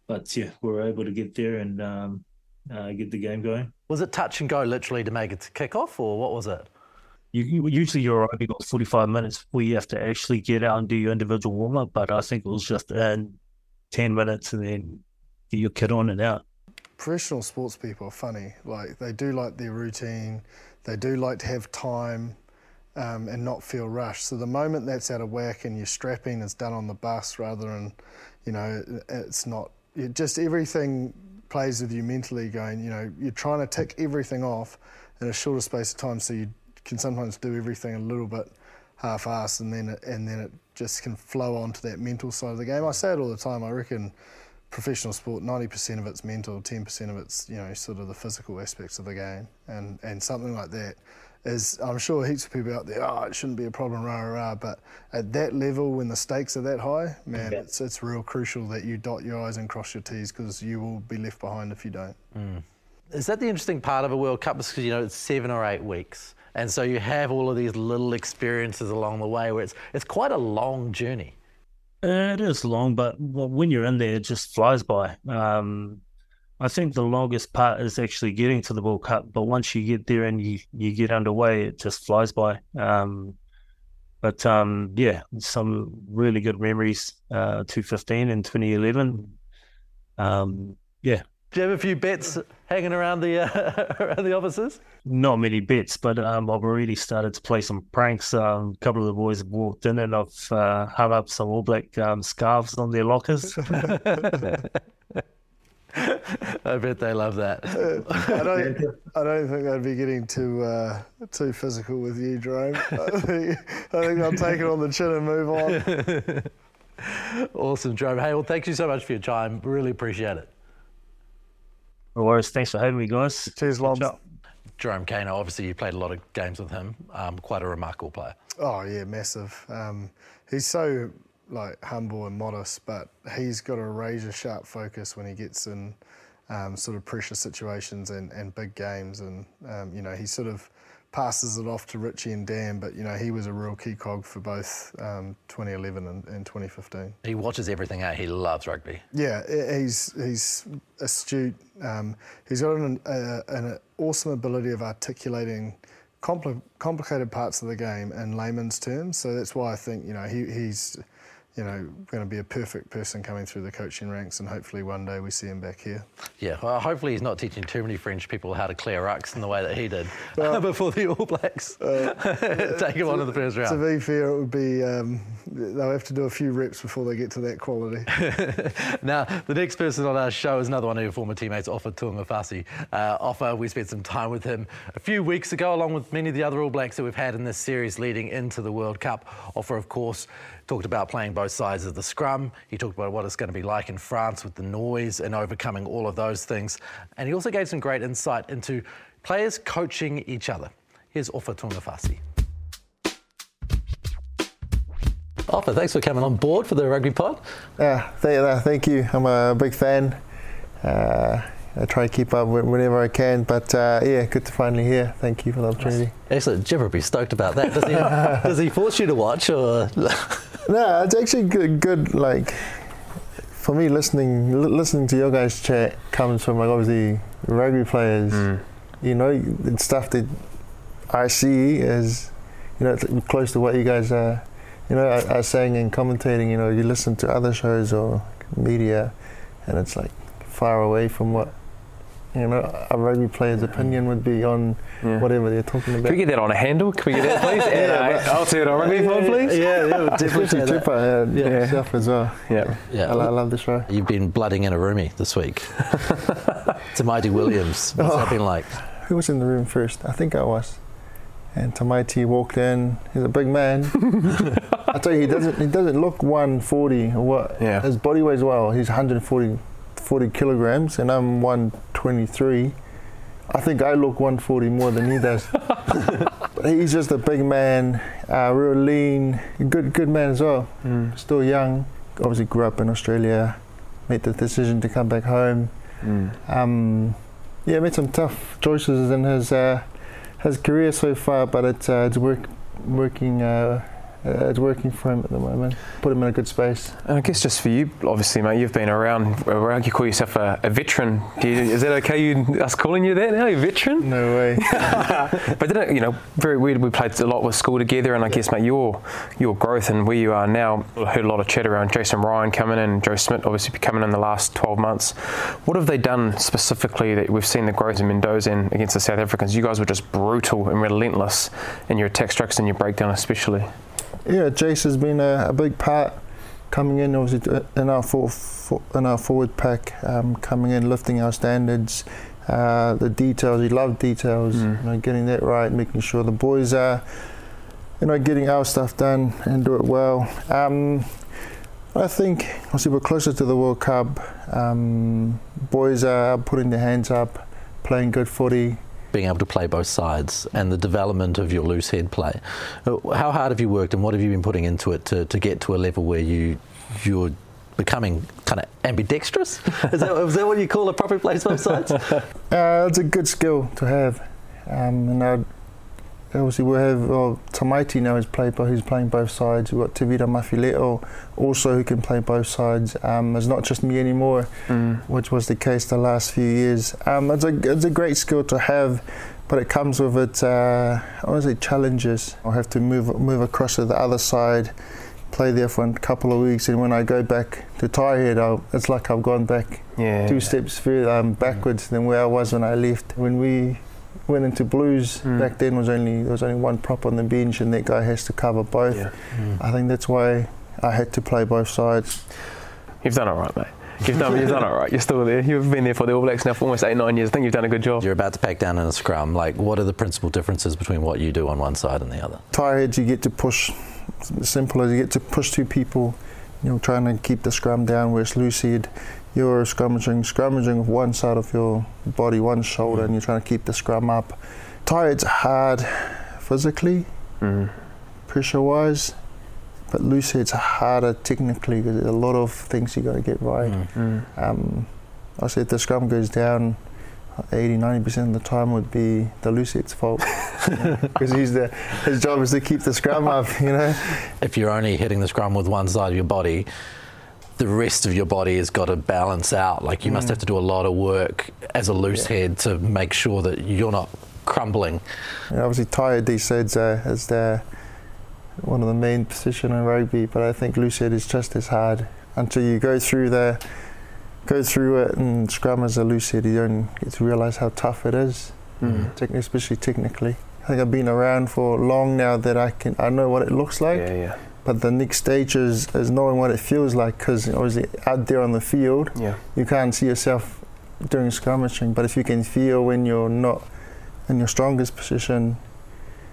but yeah, we were able to get there and um, uh, get the game going. Was it touch and go literally to make it to kick off, or what was it? You, usually you're only got 45 minutes before you have to actually get out and do your individual warm up. But I think it was just in 10 minutes and then get your kid on and out. Professional sports people are funny. Like they do like their routine. They do like to have time. Um, and not feel rushed. So the moment that's out of whack and your strapping is done on the bus rather than, you know, it's not. It just everything plays with you mentally. Going, you know, you're trying to tick everything off in a shorter space of time, so you can sometimes do everything a little bit half-assed, and then it, and then it just can flow onto that mental side of the game. I say it all the time. I reckon professional sport, 90% of it's mental, 10% of it's, you know, sort of the physical aspects of the game. And, and something like that is, I'm sure heaps of people out there, oh, it shouldn't be a problem, rah, rah, rah. But at that level, when the stakes are that high, man, yeah. it's, it's real crucial that you dot your I's and cross your T's because you will be left behind if you don't. Mm. Is that the interesting part of a World Cup? Because, you know, it's seven or eight weeks. And so you have all of these little experiences along the way where it's, it's quite a long journey. It is long, but when you're in there, it just flies by. Um, I think the longest part is actually getting to the World Cup, but once you get there and you, you get underway, it just flies by. Um, but um, yeah, some really good memories. Uh, 2015 and 2011. Um, yeah, do you have a few bets hanging around the uh, around the offices? Not many bets, but um, I've already started to play some pranks. Um, a couple of the boys have walked in and I've uh, hung up some All Black um, scarves on their lockers. I bet they love that. I don't. I don't think they'd be getting too uh, too physical with you, Jerome. I think, I think they'll take it on the chin and move on. awesome, Jerome. Hey, well, thank you so much for your time. Really appreciate it. No worries. Thanks for having me, guys. Cheers, Lobs. Jerome Kaino, obviously you played a lot of games with him. Um, quite a remarkable player. Oh yeah, massive. Um, he's so like humble and modest, but he's got a razor sharp focus when he gets in um, sort of pressure situations and, and big games, and um, you know he sort of passes it off to Richie and Dan, but you know he was a real key cog for both um, 2011 and, and, 2015. He watches everything out. He loves rugby. Yeah, he's he's astute. Um, he's got an, uh, an, awesome ability of articulating compl- complicated parts of the game in layman's terms. So that's why I think you know he, he's you know, going to be a perfect person coming through the coaching ranks, and hopefully one day we see him back here. Yeah, well, hopefully he's not teaching too many French people how to clear rucks in the way that he did well, before the All Blacks uh, take him on in the first round. To be fair, it would be um, they'll have to do a few reps before they get to that quality. now, the next person on our show is another one of your former teammates, Ofa Tu'ungafasi. Uh, Ofa, we spent some time with him a few weeks ago, along with many of the other All Blacks that we've had in this series leading into the World Cup. Ofa, of course talked about playing both sides of the scrum. He talked about what it's going to be like in France with the noise and overcoming all of those things. And he also gave some great insight into players coaching each other. Here's Ofa Tu'ungafasi. Ofa, thanks for coming on board for the Rugby Pod. Yeah, thank you. I'm a big fan. Uh, I try to keep up whenever I can. But uh, yeah, good to finally hear. Thank you for the opportunity. Excellent. Jim would be stoked about that. Does he, does he force you to watch or? no, it's actually good. Good, like for me, listening listening to your guys chat comes from like obviously rugby players. Mm. You know, it's stuff that I see as you know close to what you guys are. You know, are, are saying and commentating. You know, you listen to other shows or media, and it's like far away from what you know, a rugby player's opinion would be on yeah. whatever they're talking about. Can we get that on a handle? Can we get that, please? yeah, uh, I'll see it on rugby yeah, please. Yeah, yeah, definitely Tupper, yeah, yeah. yourself as well. Yeah, yeah. I, I, love the show. You've been blooding in a roomie this week. Tamaiti Williams, what's oh, that been like? Who was in the room first? I think I was. And Tamaiti walked in. He's a big man. I tell you, he doesn't. He doesn't look 140 or what. Yeah. His body weighs well. He's 140 40 kilograms and I'm 123. I think I look 140 more than he does. but he's just a big man, uh, real lean, good good man as well. Mm. Still young. Obviously grew up in Australia. Made the decision to come back home. Mm. Um, yeah, made some tough choices in his uh, his career so far, but it's uh, it's work, working uh, uh, it's working for him at the moment. Put him in a good space. And I guess just for you, obviously, mate, you've been around. around you call yourself a, a veteran. You, is that okay? You us calling you that now? You veteran? No way. but didn't you know? Very weird. We played a lot with school together, and I guess, mate, your your growth and where you are now. I heard a lot of chat around Jason Ryan coming in, Joe Schmidt obviously coming in the last 12 months. What have they done specifically that we've seen the growth in Mendoza and against the South Africans? You guys were just brutal and relentless in your attack structures and your breakdown, especially yeah, Jace has been a, a, big part coming in, obviously in our for, for, in our forward pack, um, coming in, lifting our standards. Uh, the details, he loved details, mm. you know, getting that right, making sure the boys are, you know, getting our stuff done and do it well. Um, I think obviously we're closer to the World Cup. Um, boys are putting their hands up, playing good footy. Being able to play both sides and the development of your loose head play. Uh, how hard have you worked and what have you been putting into it to, to get to a level where you you're becoming kind of ambidextrous? is, that, is that what you call a proper plays both sides? Uh, it's a good skill to have. Um, and I'd, obviously we have well, Tamaiti now is played by who's playing both sides. We've got Tevita Mafileo also who can play both sides. Um, it's not just me anymore, mm. which was the case the last few years. Um, it's a it's a great skill to have, but it comes with its uh, I want to say challenges. I have to move move across to the other side. Play there for a couple of weeks, and when I go back to tighthead, I'll, it's like I've gone back yeah, two yeah. steps further, um, backwards than where I was when I left. When we went into blues mm. back then was only there was only one prop on the bench and that guy has to cover both. Yeah. Mm. I think that's why I had to play both sides. You've done all right, mate. You've done, you've done all right. You're still there. You've been there for the All Blacks now for almost eight, nine years. I think you've done a good job. You're about to pack down in a scrum. Like, what are the principal differences between what you do on one side and the other? Tightheads, you get to push. As simple as you get to push two people. You know, trying to keep the scrum down. Whereas loosehead, you're scrummaging, scrummaging with one side of your body, one shoulder, mm. and you're trying to keep the scrum up. Tighthead's hard physically, mm. pressure wise, but loosehead's harder technically because there's a lot of things you got to get right. Mm. Um, I said the scrum goes down. 80 90% of the time would be the loosehead's fault because he's the his job is to keep the scrum up you know if you're only hitting the scrum with one side of your body the rest of your body has got to balance out. Like you mm. must have to do a lot of work as a loose yeah. head to make sure that you're not crumbling. Yeah, obviously, tired these sides uh, is the one of the main position in rugby, but I think loose head is just as hard until you go through the go through it and scrum as a loose head. You don't get to realise how tough it is, mm. especially technically. I think I've been around for long now that I can I know what it looks like. Yeah, yeah. But the next stage is, is knowing what it feels like because obviously out there on the field, yeah. you can't see yourself doing skirmishing. But if you can feel when you're not in your strongest position,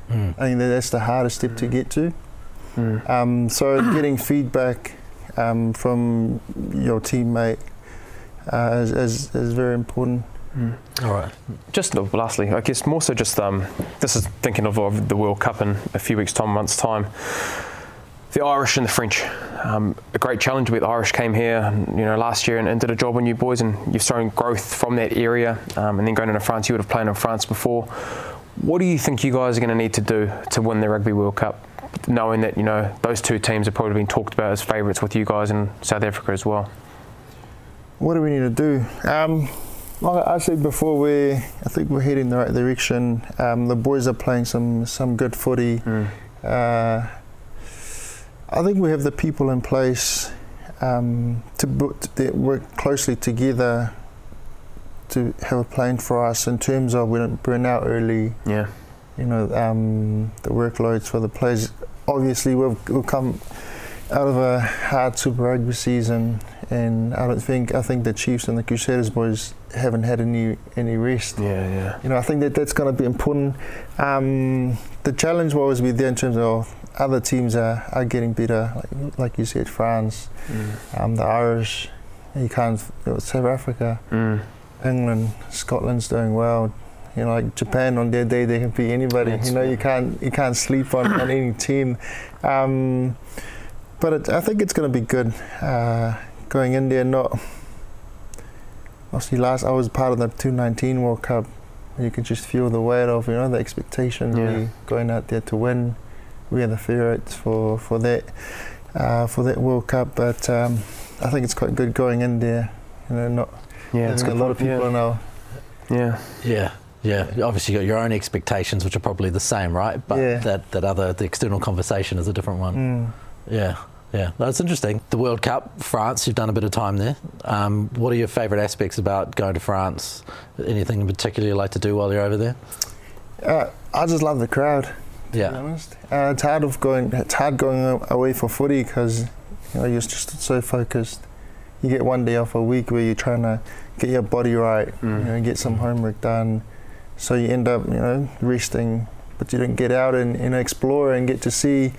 mm. I think that that's the hardest step mm. to get to. Mm. Um, so getting feedback um, from your teammate uh, is, is, is very important. Mm. All right. Just lastly, I guess more so just um, this is thinking of, of the World Cup in a few weeks' time, months' time the Irish and the French. Um, a great challenge with the Irish came here, you know, last year and, and, did a job on you boys, and you've shown growth from that area. Um, and then going into France, you would have played in France before. What do you think you guys are going to need to do to win the Rugby World Cup, knowing that you know those two teams have probably been talked about as favourites with you guys in South Africa as well? What do we need to do? Um, like I said before, we I think we're heading the right direction. Um, the boys are playing some some good footy. Mm. Uh, I think we have the people in place um, to, to work closely together to have a plan for us in terms of we don't burn out early. Yeah. You know, um, the workloads for the players. Obviously, we've, we've come out of a hard Super Rugby season, and I don't think I think the Chiefs and the Crusaders boys haven't had any any rest. Yeah, yeah. You know, I think that that's going to be important. Um, the challenge will always be there in terms of other teams are, are getting better, like, like you said, France, mm. um, the Irish, you can't, South Africa, mm. England, Scotland's doing well. You know, like Japan on their day, they can beat anybody. That's you know, you can't you can't sleep on, on any team. Um, but it, I think it's going to be good uh, going in there. Not obviously last I was part of the 2019 World Cup. You could just feel the weight of you know the expectation yeah. going out there to win we are the favourites for for that uh, for that World Cup. But um, I think it's quite good going in there. You know, not yeah, it's a lot of people yeah. know. Yeah, yeah. Yeah, obviously you got your own expectations, which are probably the same, right? But yeah. that, that other the external conversation is a different one. Mm. Yeah, yeah, that's interesting. The World Cup, France, you've done a bit of time there. Um, what are your favourite aspects about going to France? Anything in particular you like to do while you're over there? Uh, I just love the crowd. Yeah. honest, uh, it's hard of going. It's hard going away for footy because you know you're just so focused. You get one day off a week where you're trying to get your body right, mm. you know, get some homework done. So you end up, you know, resting, but you don't get out and, and explore and get to see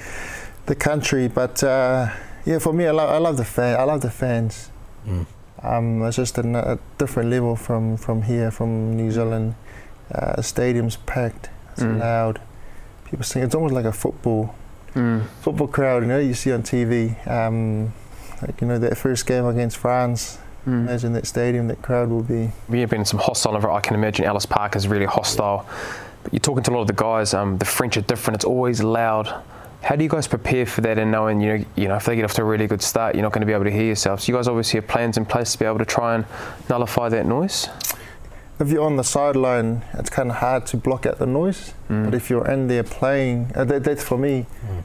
the country. But uh, Yeah, for me, I love, I love the fan. I love the fans. Mm. Um, it's just a, a, different level from, from here, from New Zealand. Uh, the stadium's packed. It's mm. loud. People. It's almost like a football mm. football crowd. You know, you see on TV. Um, like you know that first game against France. Mm. Imagine that stadium, that crowd will be. We have been in some hostile. Over I can imagine Ellis Park is really hostile. But you're talking to a lot of the guys. Um, the French are different. It's always loud. How do you guys prepare for that and knowing you know you know if they get off to a really good start, you're not going to be able to hear yourselves? So you guys obviously have plans in place to be able to try and nullify that noise. If you're on the sideline, it's kind of hard to block out the noise. Mm. But if you're in there playing, uh, that, that's for me. Mm.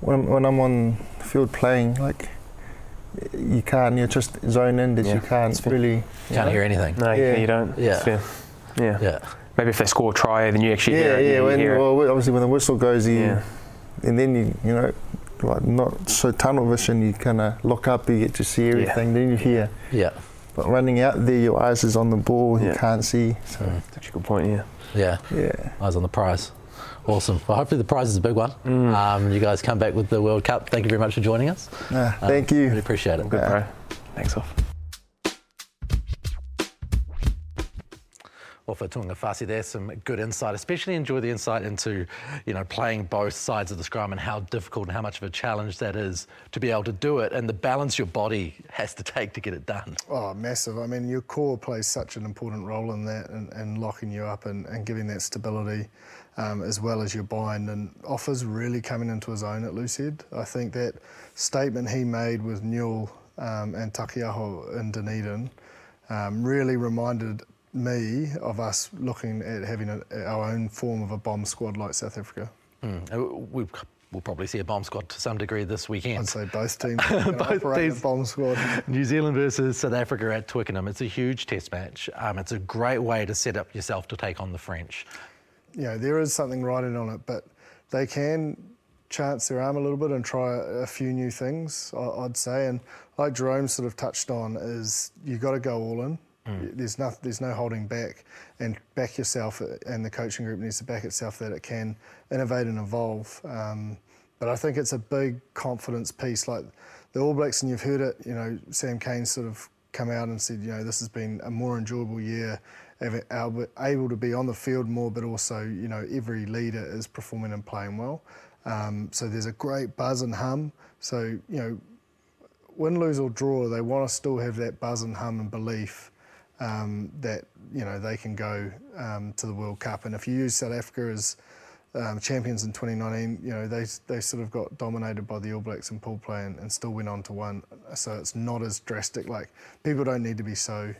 When, when I'm on the field playing, like you can't. You're just zone in that yeah. you can't really. You can't know? hear anything. No, yeah. you don't. Yeah. yeah. Yeah. Maybe if they score a try, then you actually yeah, hear it. Yeah, when, hear well, obviously when the whistle goes, you, yeah. and then you, you know, like not so tunnel vision, you kind of look up, you get to see everything, yeah. then you hear. Yeah. But running out there, your eyes is on the ball, you can't see. So. Mm. That's a good point, yeah. Yeah. Yeah. Eyes on the prize. Awesome. Well, hopefully the prize is a big one. Mm. Um, you guys come back with the World Cup. Thank you very much for joining us. Uh, thank you. Really appreciate it. Good, bro. Thanks, off. Ofa Tu'ungafasi, there's some good insight, especially enjoy the insight into, you know, playing both sides of the scrum and how difficult and how much of a challenge that is to be able to do it and the balance your body has to take to get it done. Oh, massive. I mean, your core plays such an important role in that and, and locking you up and, and giving that stability um, as well as your bind. And Ofa's really coming into his own at loosehead. I think that statement he made with Newell um, and Taukei'aho in Dunedin um, really reminded me of us looking at having a, our own form of a bomb squad like South Africa. Mm. we will probably see a bomb squad to some degree this weekend. I'd say both teams both teams. bomb squad. New Zealand versus South Africa at Twickenham. It's a huge test match. Um, it's a great way to set up yourself to take on the French. Yeah, there is something riding on it, but they can chance their arm a little bit and try a, few new things, I'd say. And like Jerome sort of touched on, is you got to go all in. Mm. There's no there's no holding back, and back yourself, and the coaching group needs to back itself that it can innovate and evolve. Um, but I think it's a big confidence piece. Like the All Blacks, and you've heard it. You know, Sam Cane sort of come out and said, you know, this has been a more enjoyable year, able to be on the field more, but also, you know, every leader is performing and playing well. Um, so there's a great buzz and hum. So, you know, win, lose or draw, they want to still have that buzz and hum and belief um, that, you know, they can go um, to the World Cup. And if you use South Africa as um, champions in 2019, you know, they, they sort of got dominated by the All Blacks in pool play and, and still went on to win. So it's not as drastic. Like, people don't need to be so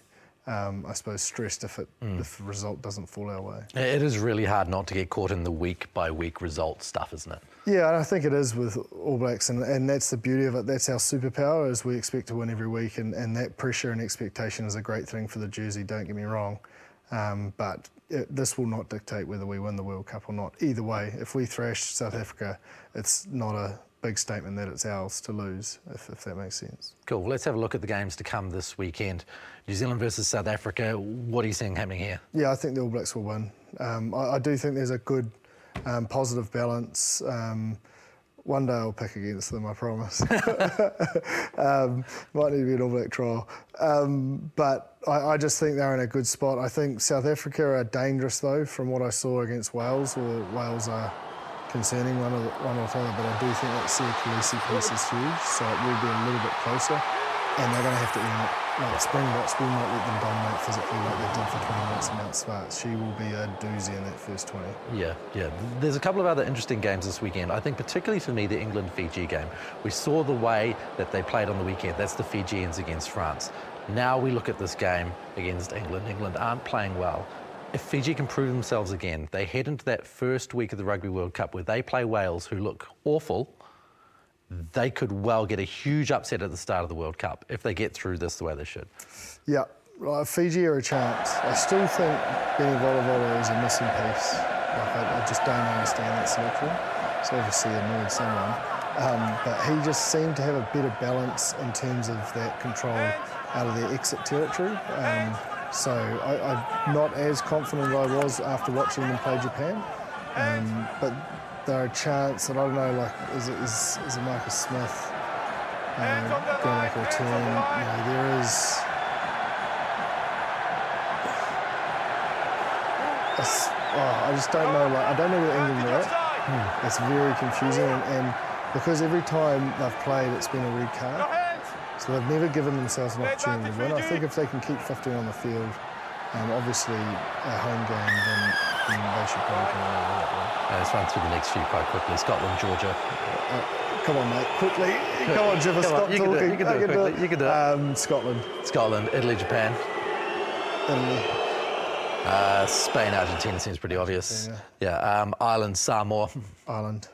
um, I suppose, stressed if it mm. if the result doesn't fall our way. It is really hard not to get caught in the week by week result stuff, isn't it? Yeah, and I think it is with All Blacks, and, and that's the beauty of it. That's our superpower, is we expect to win every week, and, and that pressure and expectation is a great thing for the jersey. Don't get me wrong, um, but it, this will not dictate whether we win the World Cup or not. Either way, if we thrash South Africa, it's not a big statement that it's ours to lose, if, if that makes sense. Cool. Let's have a look at the games to come this weekend. New Zealand versus South Africa. What are you seeing happening here? Yeah, I think the All Blacks will win. Um, I, I, do think there's a good um, positive balance. Um, one day I'll pick against them, I promise. um, might need to be an All Black trial. Um, but I, I, just think they're in a good spot. I think South Africa are dangerous, though, from what I saw against Wales, or Wales are concerning one or, one or the other, but I do think that Siya Kolisi piece is huge, so it will be a little bit closer. And they're going to have to earn it. Like Springboks will not let them dominate physically like they did for 20 minutes in Mount. She will be a doozy in that first 20. Yeah, yeah. There's a couple of other interesting games this weekend. I think particularly for me, the England-Fiji game. We saw the way that they played on the weekend. That's the Fijians against France. Now we look at this game against England. England aren't playing well if Fiji can prove themselves again, they head into that first week of the Rugby World Cup where they play Wales, who look awful. They could well get a huge upset at the start of the World Cup if they get through this the way they should. Yeah, right, Fiji are a chance. I still think Benny Volavola is a missing piece. Like, I, I, just don't understand that selection. It's obviously annoyed someone. Um, but he just seemed to have a better balance in terms of that control out of their exit territory. Um, so I, am not as confident as I was after watching them play Japan. Um, but there are a chance, and I don't know, like, is it, is, is it Marcus Smith? Um, going to make a return. No, there is. oh, I just don't know. Like, I don't know where England are at. Hmm. It's very confusing, and, and, because every time they've played, it's been a red card. So they've never given themselves an opportunity to win. I think if they can keep 15 on the field, um, obviously a home game, then, then they should probably come away with it. Yeah, let's run through the next few quite quickly. Scotland, Georgia. Uh, come on, mate, quickly. Come on, Jimmy, stop on, you talking. Can do it. You can do it quickly. It. You can do it. Um, Scotland. Scotland, Italy, Japan. Italy. Uh, Spain, Argentina seems pretty obvious. Yeah. yeah um, Ireland, Samoa. Ireland.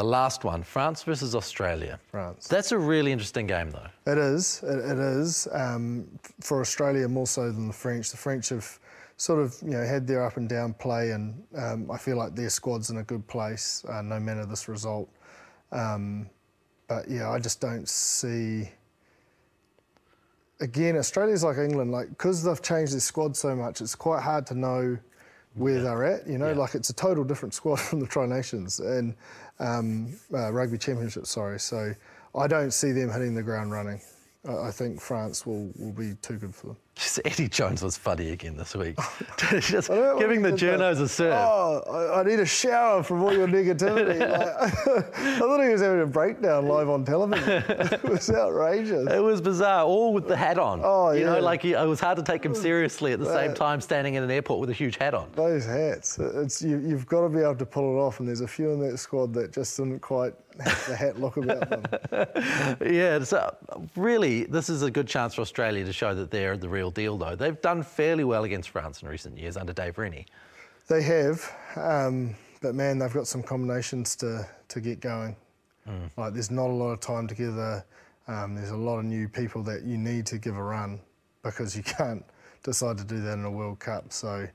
The last one, France versus Australia. France. That's a really interesting game, though. It is. it, it is. Um, for Australia, more so than the French. The French have sort of you know had their up and down play, and um, I feel like their squad's in a good place, uh, no matter this result. Um, but yeah, I just don't see again, Australia's like England, like because they've changed their squad so much, it's quite hard to know where yeah. they're at. You know, yeah. like it's a total different squad from the Tri Nations and um, uh, Rugby Championship. Sorry, so I don't see them hitting the ground running. I think France will, will be too good for them. Just Eddie Jones was funny again this week. Oh, just giving the journos a serve. Oh, I, I, need a shower from all your negativity. like, I thought he was having a breakdown live on television. it was outrageous. It was bizarre, all with the hat on. Oh, you yeah. know, like he, it was hard to take him seriously at the same time standing in an airport with a huge hat on. Those hats, it's you, you've got to be able to pull it off, and there's a few in that squad that just didn't quite have the hat look about them. yeah, so really, this is a good chance for Australia to show that they're the real deal, though. They've done fairly well against France in recent years under Dave Rennie. They have, um, but man, they've got some combinations to, to get going. Mm. Like, there's not a lot of time together. Um, there's a lot of new people that you need to give a run because you can't decide to do that in a World Cup. So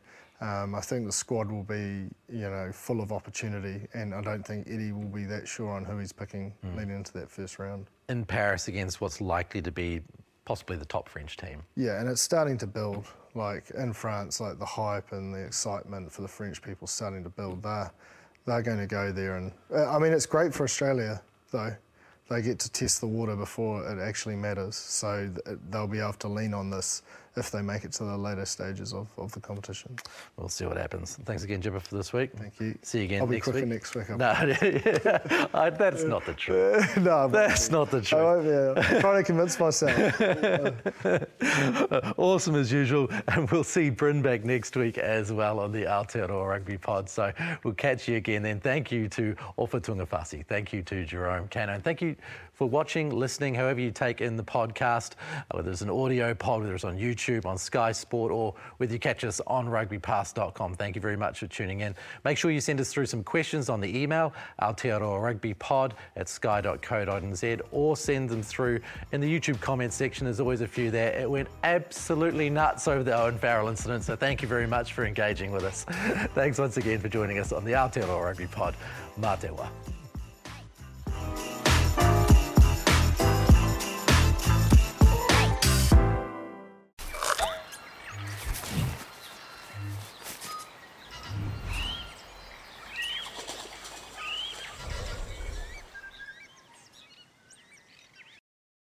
um, I think the squad will be, you know, full of opportunity, and I don't think Eddie will be that sure on who he's picking mm. leading into that first round. In Paris against what's likely to be possibly the top French team. Yeah, and it's starting to build. Like in France, like the hype and the excitement for the French people starting to build. They're they're going to go there, and uh, I mean it's great for Australia though. They get to test the water before it actually matters, so they'll be able to lean on this if they make it to the later stages of, of the competition. We'll see what happens. Thanks again, Jibber, for this week. Thank you. See you again I'll be next quicker week. next week. No, I, that's not the truth. no, that's not the truth. I won't be. I'm trying to convince myself. awesome as usual, and we'll see Bryn back next week as well on the Aotearoa Rugby Pod. So we'll catch you again then. Thank you to Ofa Tu'ungafasi. Thank you to Jerome. And thank you for watching, listening, however you take in the podcast, uh, whether it's an audio pod, whether it's on YouTube, on Sky Sport, or whether you catch us on rugbypass.com. Thank you very much for tuning in. Make sure you send us through some questions on the email, Aotearoa Rugby Pod at sky.co.nz, or send them through in the YouTube comments section. There's always a few there. It went absolutely nuts over the Owen Farrell incident, so thank you very much for engaging with us. Thanks once again for joining us on the Aotearoa Rugby Pod. Matewa.